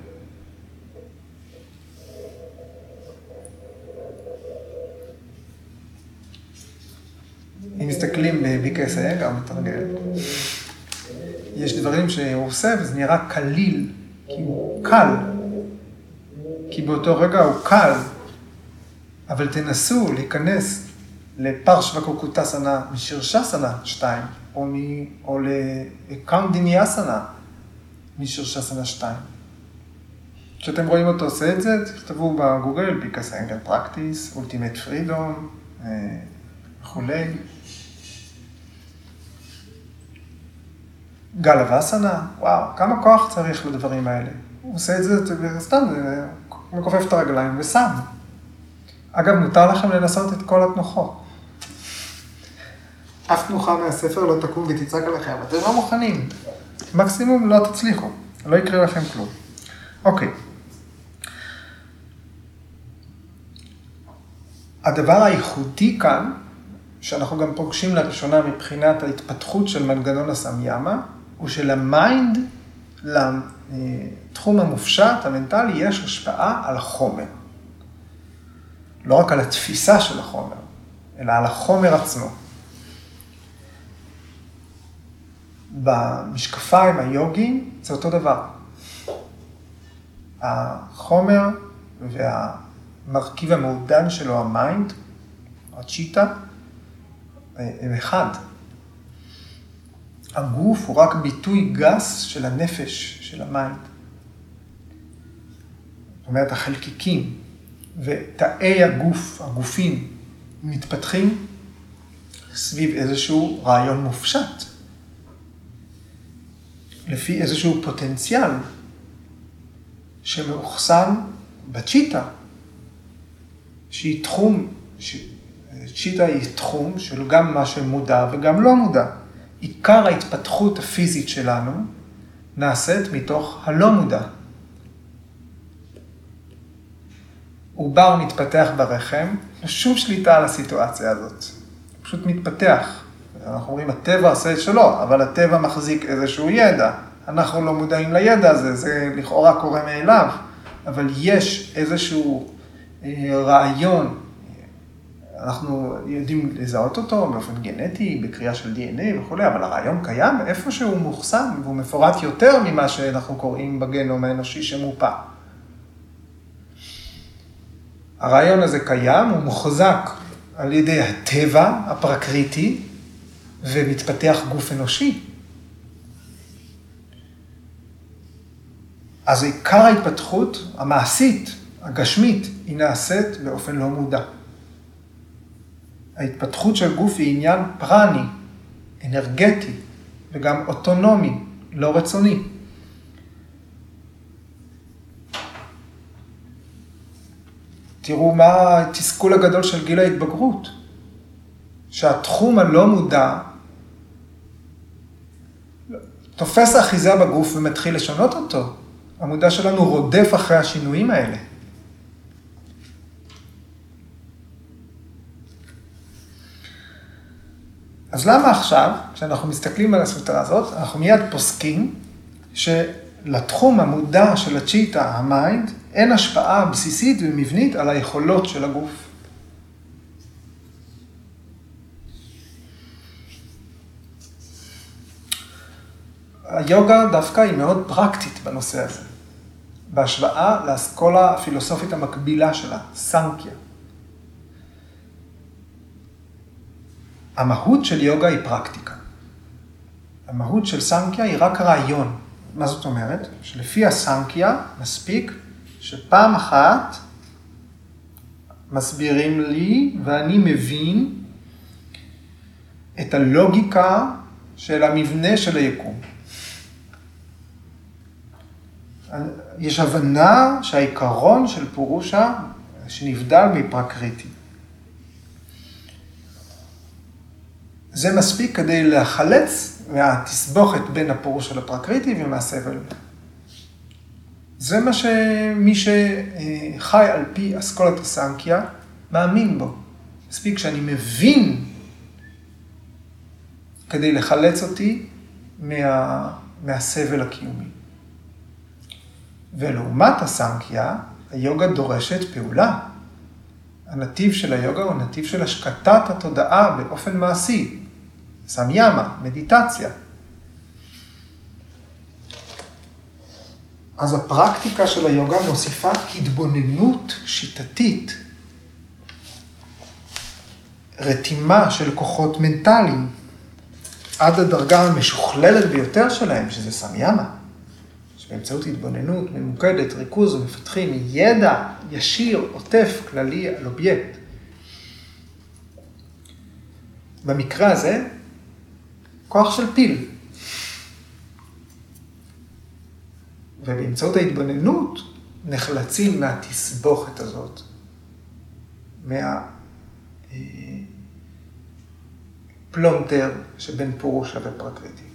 אם מסתכלים בביקסה, גם מתרגל, יש דברים שהוא עושה וזה נראה קליל, כי הוא קל, כי באותו רגע הוא קל, אבל תנסו להיכנס לפרשווה קוקוטסנה משירשסנה 2, או, מ, או לקאונדיניאסנה משירשסנה 2. כשאתם רואים אותו עושה את זה, תכתבו בגוגל, ביקס אנגל פרקטיס, אולטימט פרידום וכולי. גל אבסנה, וואו, כמה כוח צריך לדברים האלה. הוא עושה את זה, הוא מכופף את הרגליים ושם. אגב, מותר לכם לנסות את כל התנוחות. אף תנוחה מהספר לא תקום ותצעק עליכם, אתם לא מוכנים. מקסימום לא תצליחו, לא יקרה לכם כלום. אוקיי. הדבר הייחודי כאן, שאנחנו גם פוגשים לראשונה מבחינת ההתפתחות של מנגנון הסמיאמה, הוא של mind, לתחום המופשט, המנטלי, יש השפעה על החומר. לא רק על התפיסה של החומר, אלא על החומר עצמו. במשקפיים היוגיים זה אותו דבר. החומר והמרכיב המעודן שלו, ה mind, הצ'יטה, הם אחד. הגוף הוא רק ביטוי גס של הנפש, של ה mind. זאת אומרת, החלקיקים ותאי הגוף, הגופים, מתפתחים סביב איזשהו רעיון מופשט. לפי איזשהו פוטנציאל שמאוחסן בצ'יטה, שהיא תחום, צ'יטה היא תחום של גם מה שמודע וגם לא מודע. עיקר ההתפתחות הפיזית שלנו נעשית מתוך הלא מודע. עובר מתפתח ברחם, שום שליטה על הסיטואציה הזאת. פשוט מתפתח. אנחנו אומרים, הטבע עושה את שלו, אבל הטבע מחזיק איזשהו ידע. אנחנו לא מודעים לידע הזה, זה לכאורה קורה מאליו, אבל יש איזשהו אה, רעיון, אנחנו יודעים לזהות אותו באופן גנטי, בקריאה של DNA וכולי, אבל הרעיון קיים איפה שהוא מוחסן, והוא מפורט יותר ממה שאנחנו קוראים בגנום האנושי שמופה. הרעיון הזה קיים, הוא מוחזק על ידי הטבע הפרקריטי, ומתפתח גוף אנושי. אז עיקר ההתפתחות המעשית, הגשמית, היא נעשית באופן לא מודע. ההתפתחות של גוף היא עניין פרני, אנרגטי, וגם אוטונומי, לא רצוני. תראו מה התסכול הגדול של גיל ההתבגרות. שהתחום הלא מודע תופס אחיזה בגוף ומתחיל לשנות אותו. המודע שלנו רודף אחרי השינויים האלה. אז למה עכשיו, כשאנחנו מסתכלים על הסוטרה הזאת, אנחנו מיד פוסקים שלתחום המודע של הצ'יטה, ה mind, אין השפעה בסיסית ומבנית על היכולות של הגוף. היוגה דווקא היא מאוד פרקטית בנושא הזה, בהשוואה לאסכולה הפילוסופית המקבילה שלה, סנקיה. המהות של יוגה היא פרקטיקה. המהות של סנקיה היא רק רעיון. מה זאת אומרת? שלפי הסנקיה מספיק שפעם אחת מסבירים לי ואני מבין את הלוגיקה של המבנה של היקום. יש הבנה שהעיקרון של פורושה שנבדל מפרקריטי. זה מספיק כדי להחלץ מהתסבוכת בין הפורושה לפרקריטי ומהסבל. זה מה שמי שחי על פי אסכולת הסנקיה מאמין בו. מספיק שאני מבין כדי לחלץ אותי מה, מהסבל הקיומי. ולעומת הסנקיה, היוגה דורשת פעולה. הנתיב של היוגה הוא נתיב של השקטת התודעה באופן מעשי. סמיאמה, מדיטציה. אז הפרקטיקה של היוגה מוסיפה התבוננות שיטתית, רתימה של כוחות מנטליים, עד הדרגה המשוכללת ביותר שלהם, שזה סמיאמה. שבאמצעות התבוננות ממוקדת, ריכוז, מפתחים ידע ישיר, עוטף, כללי על אובייקט. במקרה הזה, כוח של פיל. ובאמצעות ההתבוננות נחלצים מהתסבוכת הזאת, מהפלונטר שבין פורושה ופרקריטי.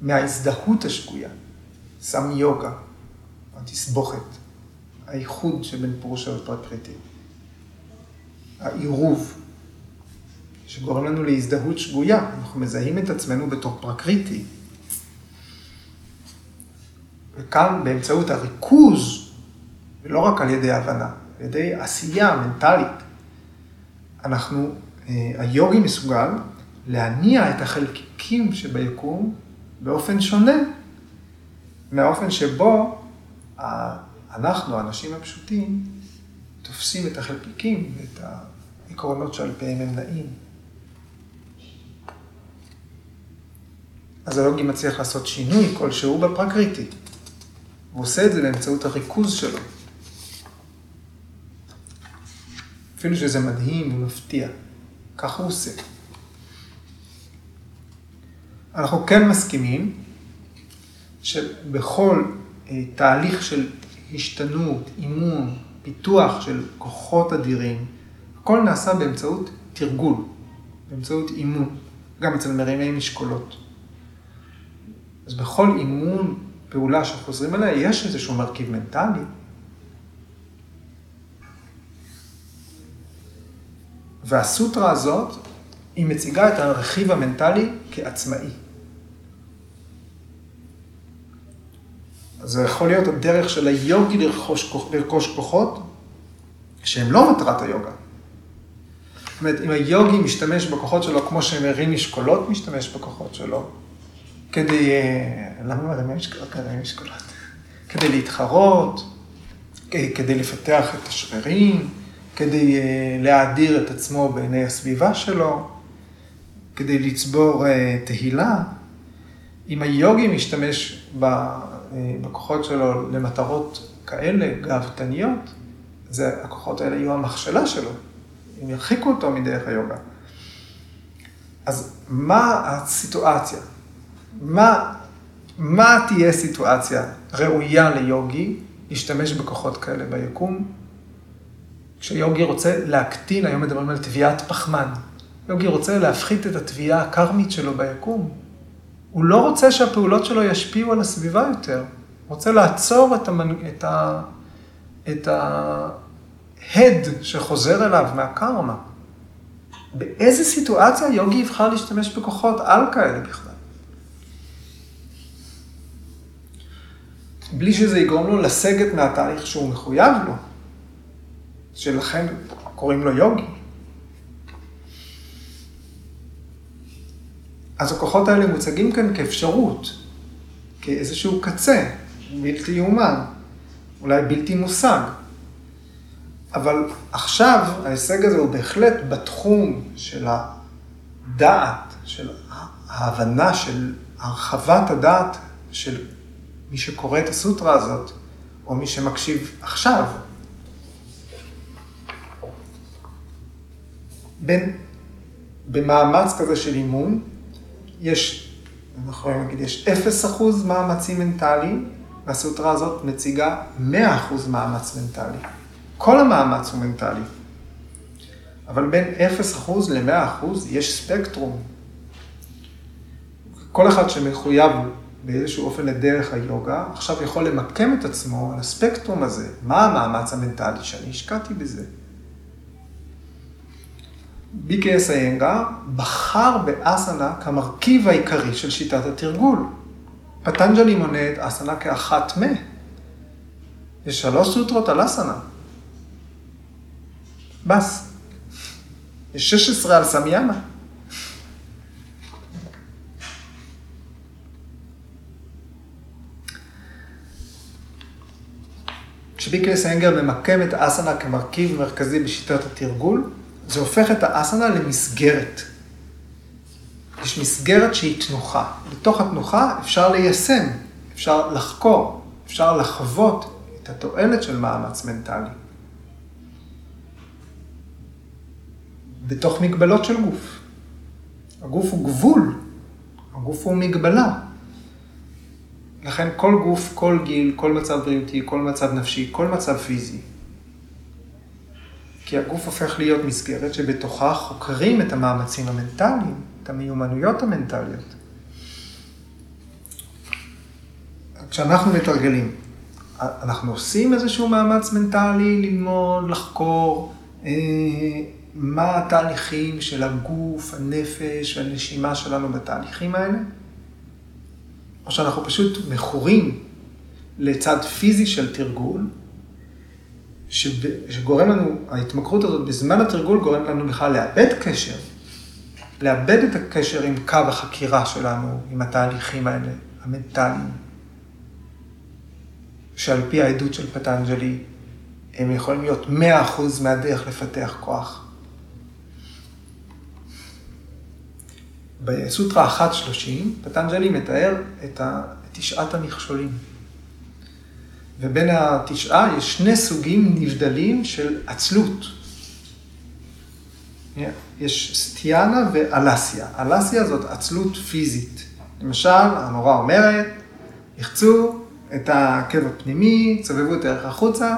מההזדהות השגויה, סמיוגה, התסבוכת, האיחוד שבין פורושה ופרקריטי, העירוב, שגורם לנו להזדהות שגויה, אנחנו מזהים את עצמנו בתור פרקריטי. וכאן באמצעות הריכוז, ולא רק על ידי הבנה, על ידי עשייה מנטלית, אנחנו, אה, היוגי מסוגל להניע את החלקיקים שביקום באופן שונה מהאופן שבו אנחנו, האנשים הפשוטים, תופסים את החלקיקים ואת העקרונות שעל פיהם הם נעים. אז הלוגי מצליח לעשות שינוי כלשהו בפרקריטי. הוא עושה את זה באמצעות הריכוז שלו. אפילו שזה מדהים ומפתיע. כך הוא עושה. אנחנו כן מסכימים שבכל אה, תהליך של השתנות, אימון, פיתוח של כוחות אדירים, הכל נעשה באמצעות תרגול, באמצעות אימון, גם אצל מרימי משקולות. אז בכל אימון, פעולה שחוזרים אליה, יש איזשהו מרכיב מנטלי. והסוטרה הזאת, היא מציגה את הרכיב המנטלי כעצמאי. זה יכול להיות הדרך של היוגי לרכוש, לרכוש כוחות שהם לא מטרת היוגה. זאת אומרת, אם היוגי משתמש בכוחות שלו כמו שמרים משקולות משתמש בכוחות שלו, כדי, אה, למה מרימים משקולות? מרימים משקולות. כדי להתחרות, כדי לפתח את השרירים, כדי אה, להאדיר את עצמו בעיני הסביבה שלו, כדי לצבור אה, תהילה. אם היוגי משתמש בכוחות שלו למטרות כאלה, גאוותניות, זה, הכוחות האלה יהיו המכשלה שלו, הם ירחיקו אותו מדרך היוגה. אז מה הסיטואציה? מה, מה תהיה סיטואציה ראויה ליוגי להשתמש בכוחות כאלה ביקום? כשיוגי רוצה להקטין, היום מדברים על תביעת פחמן. יוגי רוצה להפחית את התביעה הקרמית שלו ביקום. הוא לא רוצה שהפעולות שלו ישפיעו על הסביבה יותר. הוא רוצה לעצור את, המנ... את, ה... את ההד שחוזר אליו מהקרמה. באיזה סיטואציה יוגי יבחר להשתמש בכוחות על כאלה בכלל? בלי שזה יגרום לו לסגת מהתהליך שהוא מחויב לו, שלכן קוראים לו יוגי. אז הכוחות האלה מוצגים כאן כאפשרות, כאיזשהו קצה, בלתי יאומן, אולי בלתי מושג. אבל עכשיו ההישג הזה הוא בהחלט בתחום של הדעת, של ההבנה של הרחבת הדעת של מי שקורא את הסוטרה הזאת, או מי שמקשיב עכשיו. בין, במאמץ כזה של אימון, יש, אנחנו יכולים להגיד, יש 0% מאמצים מנטליים, והסוטרה הזאת מציגה 100% מאמץ מנטלי. כל המאמץ הוא מנטלי. אבל בין 0% ל-100% יש ספקטרום. כל אחד שמחויב באיזשהו אופן לדרך היוגה, עכשיו יכול למקם את עצמו על הספקטרום הזה. מה המאמץ המנטלי שאני השקעתי בזה? BKS איינגר בחר באסנה כמרכיב העיקרי של שיטת התרגול. פטנג'לי מונה את אסנה כאחת מ. יש שלוש סוטרות על אסנה. בס. יש 16 על סמיאמה. כשביקלס אנגר ממקם את האסנה כמרכיב מרכזי בשיטת התרגול, זה הופך את האסנה למסגרת. יש מסגרת שהיא תנוחה. בתוך התנוחה אפשר ליישם, אפשר לחקור, אפשר לחוות את התועלת של מאמץ מנטלי. בתוך מגבלות של גוף. הגוף הוא גבול, הגוף הוא מגבלה. לכן כל גוף, כל גיל, כל מצב בריאותי, כל מצב נפשי, כל מצב פיזי. כי הגוף הופך להיות מסגרת שבתוכה חוקרים את המאמצים המנטליים, את המיומנויות המנטליות. כשאנחנו מתרגלים, אנחנו עושים איזשהו מאמץ מנטלי ללמוד, לחקור, אה, מה התהליכים של הגוף, הנפש והנשימה שלנו בתהליכים האלה, או שאנחנו פשוט מכורים לצד פיזי של תרגול, שגורם לנו, ההתמכרות הזאת בזמן התרגול גורם לנו בכלל לאבד קשר, לאבד את הקשר עם קו החקירה שלנו, עם התהליכים האלה, המנטליים, שעל פי העדות של פטנג'לי, הם יכולים להיות 100% מהדרך לפתח כוח. בסוטרה 1.30, פטנג'לי מתאר את תשעת המכשולים. ובין התשעה יש שני סוגים נבדלים של עצלות. יש סטיאנה ואלסיה. אלסיה זאת עצלות פיזית. למשל, המורה אומרת, יחצו את העקב הפנימי, סובבו את הערך החוצה,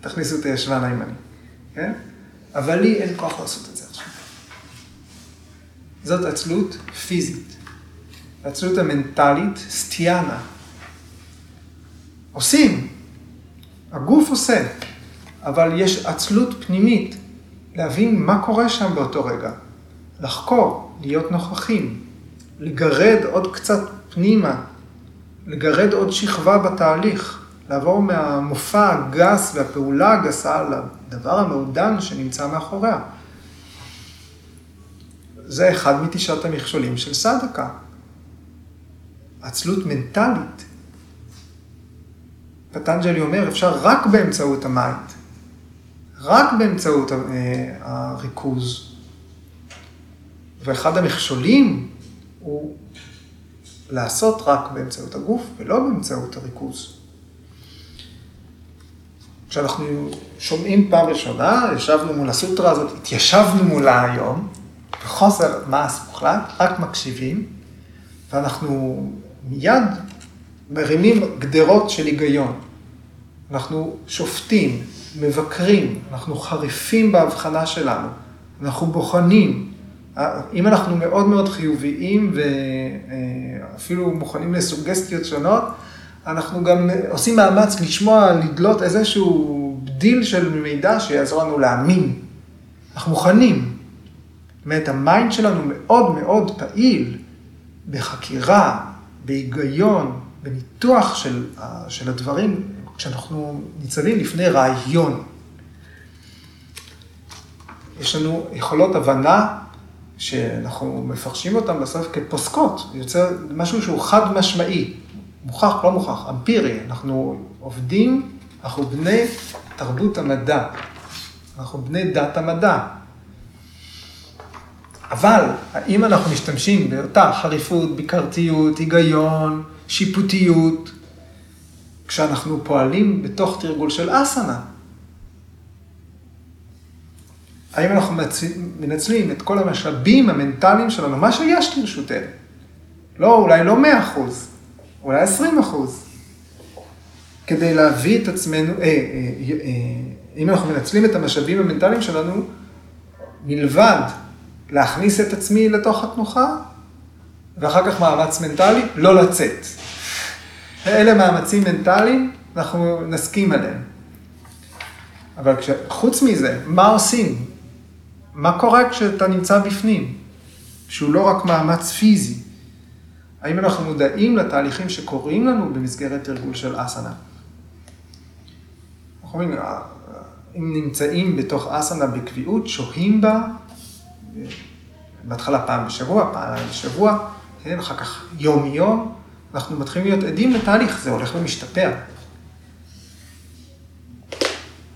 תכניסו את הישבן הימני. כן? אבל לי אין כוח לעשות את זה עכשיו. זאת עצלות פיזית. העצלות המנטלית, סטיאנה. עושים, הגוף עושה, אבל יש עצלות פנימית, להבין מה קורה שם באותו רגע, לחקור, להיות נוכחים, לגרד עוד קצת פנימה, לגרד עוד שכבה בתהליך, לעבור מהמופע הגס והפעולה הגסה לדבר המעודן שנמצא מאחוריה. זה אחד מתשעת המכשולים של סדקה. עצלות מנטלית. פטנג'לי אומר, אפשר רק באמצעות ה mind, רק באמצעות אה, הריכוז. ואחד המכשולים הוא לעשות רק באמצעות הגוף ולא באמצעות הריכוז. כשאנחנו שומעים פעם ראשונה, ישבנו מול הסוטרה הזאת, התיישבנו מולה היום, בחוסר מעש מוחלט, רק מקשיבים, ואנחנו מיד מרימים גדרות של היגיון. אנחנו שופטים, מבקרים, אנחנו חריפים בהבחנה שלנו, אנחנו בוחנים. אם אנחנו מאוד מאוד חיוביים ואפילו מוכנים לסוגסטיות שונות, אנחנו גם עושים מאמץ לשמוע, לדלות איזשהו בדל של מידע שיעזור לנו להאמין. אנחנו מוכנים. זאת אומרת, ה mind שלנו מאוד מאוד פעיל בחקירה, בהיגיון, בניתוח של, של הדברים, כשאנחנו ניצבים לפני רעיון. יש לנו יכולות הבנה שאנחנו מפרשים אותן בסוף כפוסקות, יוצא משהו שהוא חד משמעי, מוכח, לא מוכח, אמפירי, אנחנו עובדים, אנחנו בני תרבות המדע, אנחנו בני דת המדע. אבל האם אנחנו משתמשים באותה חריפות, ביקרתיות, היגיון, שיפוטיות, כשאנחנו פועלים בתוך תרגול של אסנה? האם אנחנו מנצלים את כל המשאבים המנטליים שלנו, מה שיש לרשותנו? לא, אולי לא 100 אחוז, אולי 20 אחוז, כדי להביא את עצמנו, אה, אה, אה, אם אנחנו מנצלים את המשאבים המנטליים שלנו, מלבד להכניס את עצמי לתוך התנוחה, ואחר כך מאמץ מנטלי, לא לצאת. אלה מאמצים מנטליים, אנחנו נסכים עליהם. אבל חוץ מזה, מה עושים? מה קורה כשאתה נמצא בפנים? שהוא לא רק מאמץ פיזי. האם אנחנו מודעים לתהליכים שקורים לנו במסגרת תרגול של אסנה? אנחנו אומרים, אם נמצאים בתוך אסנה בקביעות, שוהים בה, בהתחלה פעם בשבוע, פעם בשבוע, כן, אחר כך יום-יום, אנחנו מתחילים להיות עדים לתהליך, זה הולך ומשתפר.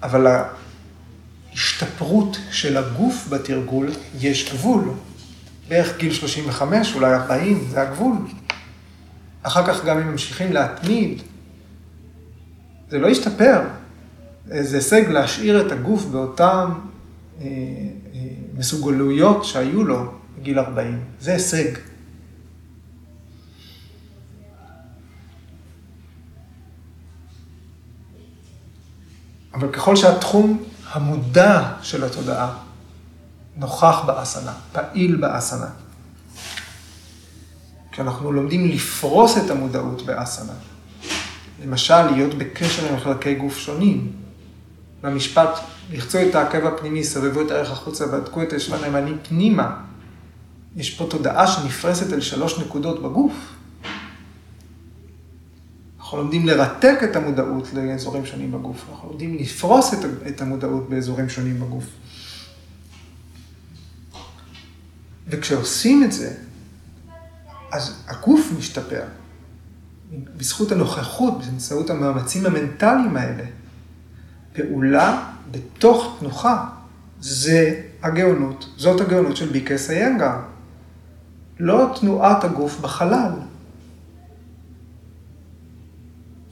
אבל ההשתפרות של הגוף בתרגול, יש גבול. בערך גיל 35, אולי 40, זה הגבול. אחר כך גם אם ממשיכים להתמיד, זה לא ישתפר. זה הישג להשאיר את הגוף באותן אה, אה, מסוגלויות שהיו לו בגיל 40. זה הישג. אבל ככל שהתחום המודע של התודעה נוכח באסנה, פעיל באסנה, כשאנחנו לומדים לפרוס את המודעות באסנה, למשל להיות בקשר עם חלקי גוף שונים, במשפט, לחצו את העקב הפנימי, סבבו את הערך החוצה, בדקו את הישבן הימני פנימה. יש פה תודעה שנפרסת אל שלוש נקודות בגוף. אנחנו לומדים לרתק את המודעות לאזורים שונים בגוף. אנחנו לומדים לפרוס את המודעות באזורים שונים בגוף. וכשעושים את זה, אז הגוף משתפר. בזכות הנוכחות, באמצעות המאמצים המנטליים האלה. פעולה בתוך תנוחה, זה הגאונות, זאת הגאונות של ביקס איינגר. לא תנועת הגוף בחלל.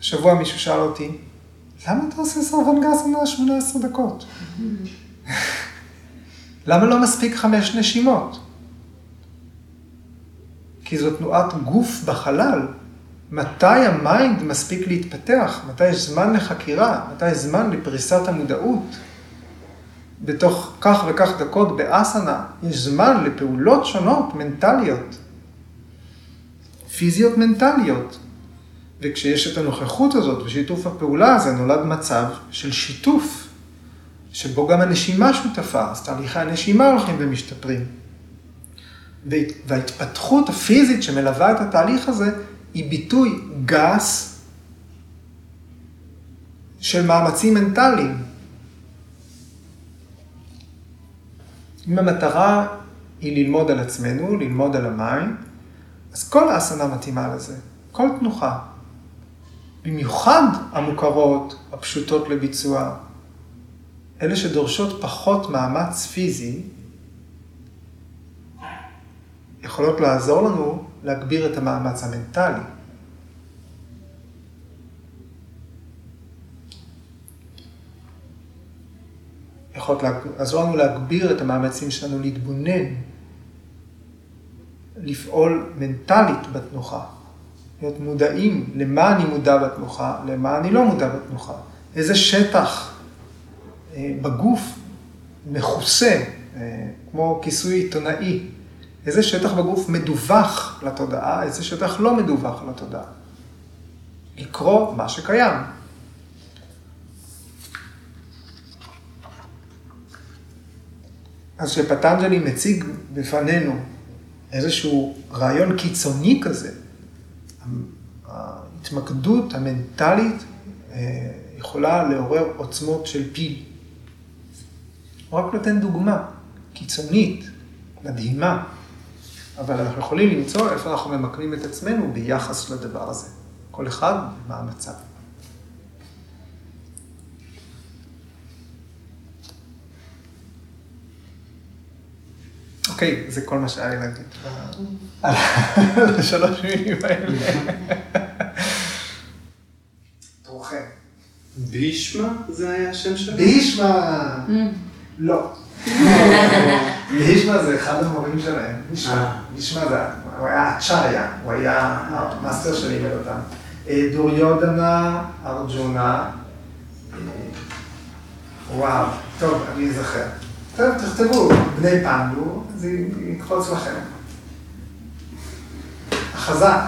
השבוע מישהו שאל אותי, למה אתה עושה סרוונגאסנה 18 דקות? למה לא מספיק חמש נשימות? כי זו תנועת גוף בחלל. מתי ה mind מספיק להתפתח? מתי יש זמן לחקירה? מתי יש זמן לפריסת המודעות? בתוך כך וכך דקות באסנה, יש זמן לפעולות שונות, מנטליות, פיזיות מנטליות. וכשיש את הנוכחות הזאת ושיתוף הפעולה הזה, נולד מצב של שיתוף, שבו גם הנשימה שותפה, אז תהליכי הנשימה הולכים ומשתפרים. וההתפתחות הפיזית שמלווה את התהליך הזה, היא ביטוי גס של מאמצים מנטליים. אם המטרה היא ללמוד על עצמנו, ללמוד על המים, אז כל האסנה מתאימה לזה, כל תנוחה. במיוחד המוכרות, הפשוטות לביצוע, אלה שדורשות פחות מאמץ פיזי, יכולות לעזור לנו להגביר את המאמץ המנטלי. יכולות לעזור לנו להגביר את המאמצים שלנו להתבונן, לפעול מנטלית בתנוחה, להיות מודעים למה אני מודע בתנוחה, למה אני לא מודע בתנוחה, איזה שטח אה, בגוף מכוסה, אה, כמו כיסוי עיתונאי, איזה שטח בגוף מדווח לתודעה, איזה שטח לא מדווח לתודעה. לקרוא מה שקיים. אז כשפטנג'לי מציג בפנינו איזשהו רעיון קיצוני כזה, ההתמקדות המנטלית אה, יכולה לעורר עוצמות של פיל. הוא רק נותן דוגמה קיצונית, מדהימה, אבל אנחנו יכולים למצוא איפה אנחנו ממקמים את עצמנו ביחס לדבר הזה. כל אחד מה המצב. אוקיי, זה כל מה שהיה לי להגיד על השלוש מילים האלה. תורכם.
בישמה זה היה השם שלו?
בישמה! לא. בישמה זה אחד המורים שלהם, בישמה. בישמה זה, הוא היה צ'ריה, הוא היה המאסטר שלימד אותם. דוריודנה, ארג'ונה, וואו, טוב, אני אזכר. טוב, תכתבו, בני פנדו, זה יקפוץ לכם. החזק.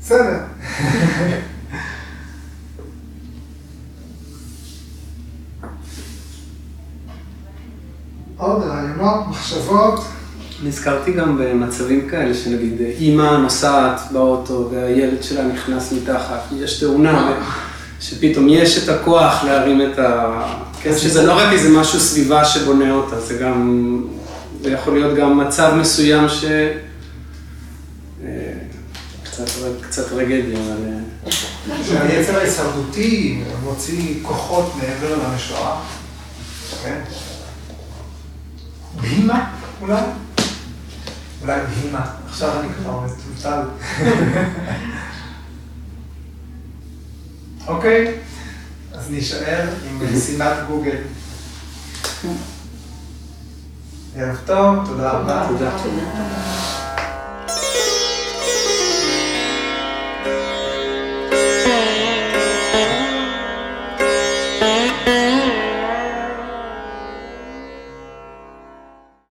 בסדר. עוד רעיונות, מחשבות.
נזכרתי גם במצבים כאלה, שנגיד אימא נוסעת באוטו והילד שלה נכנס מתחת, יש תאונה, שפתאום יש את הכוח להרים את ה... כן, שזה לא רק איזה משהו סביבה שבונה אותה, זה גם, זה יכול להיות גם מצב מסוים ש... אה, קצת, קצת טרגדיה, אבל...
אה, שהיצר ההישרדותי מוציא כוחות מעבר למשורה, כן? בהימה, אולי? אולי בהימה, עכשיו אני כבר מטולטל. אוקיי, אז נישאר עם משימת גוגל. ערב טוב, תודה רבה.
תודה.